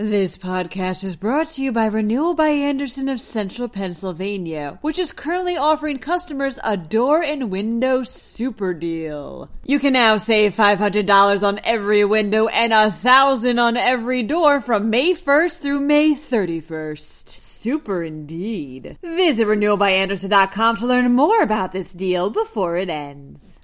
This podcast is brought to you by Renewal by Andersen of Central Pennsylvania, which is currently offering customers a door and window super deal. You can now save $500 on every window and a thousand on every door from May 1st through May 31st. Super indeed. Visit renewalbyandersen.com to learn more about this deal before it ends.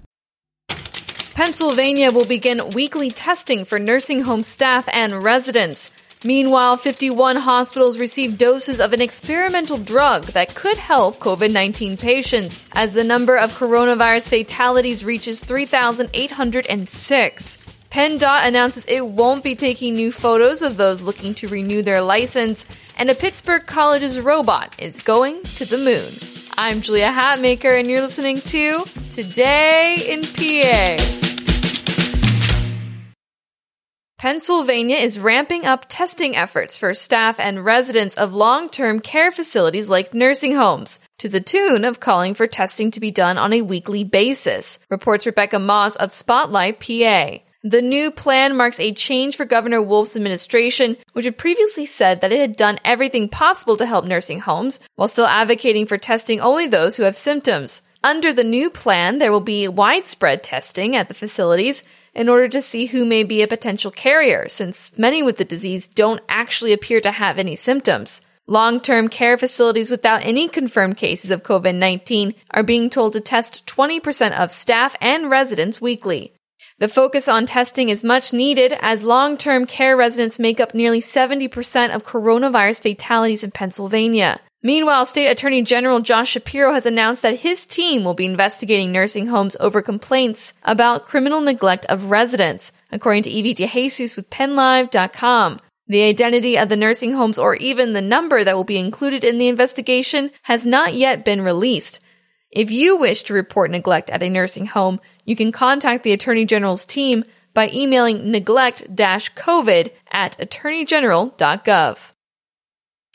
Pennsylvania will begin weekly testing for nursing home staff and residents. Meanwhile, 51 hospitals received doses of an experimental drug that could help COVID 19 patients as the number of coronavirus fatalities reaches 3,806. PennDOT announces it won't be taking new photos of those looking to renew their license, and a Pittsburgh College's robot is going to the moon. I'm Julia Hatmaker, and you're listening to Today in PA. Pennsylvania is ramping up testing efforts for staff and residents of long term care facilities like nursing homes, to the tune of calling for testing to be done on a weekly basis, reports Rebecca Moss of Spotlight PA. The new plan marks a change for Governor Wolf's administration, which had previously said that it had done everything possible to help nursing homes, while still advocating for testing only those who have symptoms. Under the new plan, there will be widespread testing at the facilities, in order to see who may be a potential carrier, since many with the disease don't actually appear to have any symptoms. Long term care facilities without any confirmed cases of COVID 19 are being told to test 20% of staff and residents weekly. The focus on testing is much needed as long term care residents make up nearly 70% of coronavirus fatalities in Pennsylvania. Meanwhile, State Attorney General Josh Shapiro has announced that his team will be investigating nursing homes over complaints about criminal neglect of residents, according to Evie DeJesus with PennLive.com. The identity of the nursing homes or even the number that will be included in the investigation has not yet been released. If you wish to report neglect at a nursing home, you can contact the Attorney General's team by emailing neglect-covid at attorneygeneral.gov.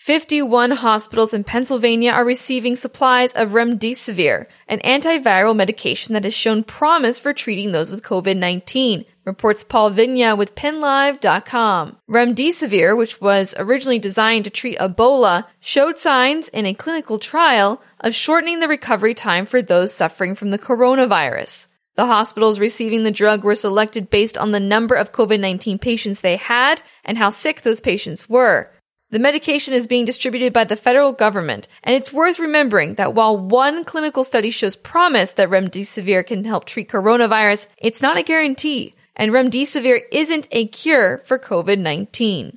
51 hospitals in Pennsylvania are receiving supplies of remdesivir, an antiviral medication that has shown promise for treating those with COVID-19, reports Paul Vigna with PennLive.com. Remdesivir, which was originally designed to treat Ebola, showed signs in a clinical trial of shortening the recovery time for those suffering from the coronavirus. The hospitals receiving the drug were selected based on the number of COVID-19 patients they had and how sick those patients were. The medication is being distributed by the federal government, and it's worth remembering that while one clinical study shows promise that remdesivir can help treat coronavirus, it's not a guarantee, and remdesivir isn't a cure for COVID-19.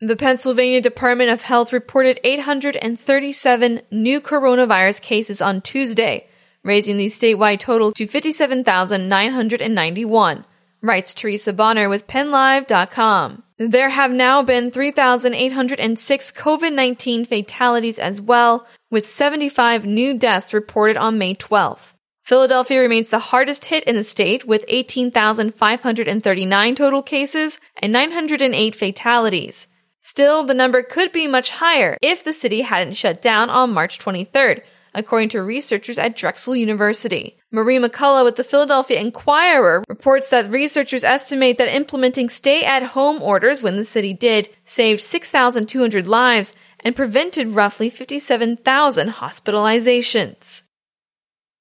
The Pennsylvania Department of Health reported 837 new coronavirus cases on Tuesday, raising the statewide total to 57,991, writes Teresa Bonner with PennLive.com. There have now been 3,806 COVID-19 fatalities as well, with 75 new deaths reported on May 12th. Philadelphia remains the hardest hit in the state with 18,539 total cases and 908 fatalities. Still, the number could be much higher if the city hadn't shut down on March 23rd, according to researchers at Drexel University. Marie McCullough with the Philadelphia Inquirer reports that researchers estimate that implementing stay at home orders when the city did saved 6,200 lives and prevented roughly 57,000 hospitalizations.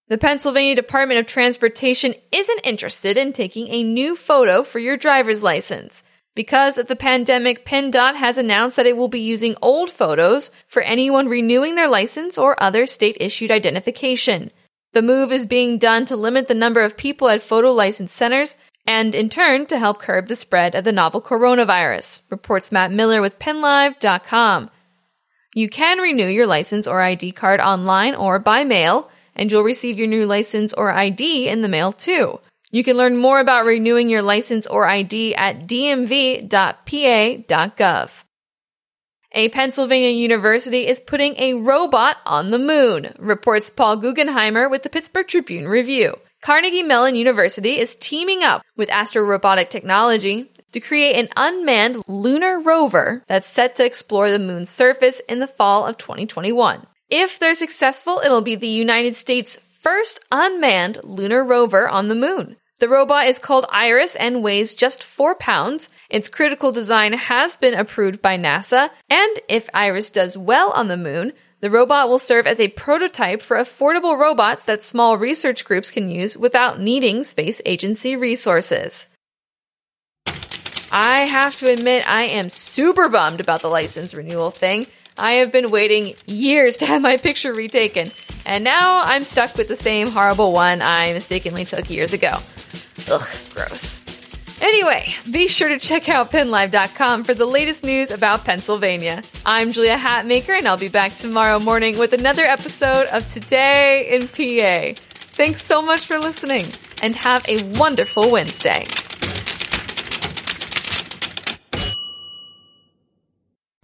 The Pennsylvania Department of Transportation isn't interested in taking a new photo for your driver's license. Because of the pandemic, PennDOT has announced that it will be using old photos for anyone renewing their license or other state issued identification. The move is being done to limit the number of people at photo license centers and in turn to help curb the spread of the novel coronavirus, reports Matt Miller with PennLive.com. You can renew your license or ID card online or by mail, and you'll receive your new license or ID in the mail too. You can learn more about renewing your license or ID at dmv.pa.gov. A Pennsylvania university is putting a robot on the moon, reports Paul Guggenheimer with the Pittsburgh Tribune Review. Carnegie Mellon University is teaming up with Astrobotic Technology to create an unmanned lunar rover that's set to explore the moon's surface in the fall of 2021. If they're successful, it'll be the United States' first unmanned lunar rover on the moon. The robot is called Iris and weighs just 4 pounds. Its critical design has been approved by NASA, and if Iris does well on the moon, the robot will serve as a prototype for affordable robots that small research groups can use without needing space agency resources. I have to admit, I am super bummed about the license renewal thing. I have been waiting years to have my picture retaken, and now I'm stuck with the same horrible one I mistakenly took years ago. Ugh, gross. Anyway, be sure to check out pennlive.com for the latest news about Pennsylvania. I'm Julia Hatmaker, and I'll be back tomorrow morning with another episode of Today in PA. Thanks so much for listening, and have a wonderful Wednesday.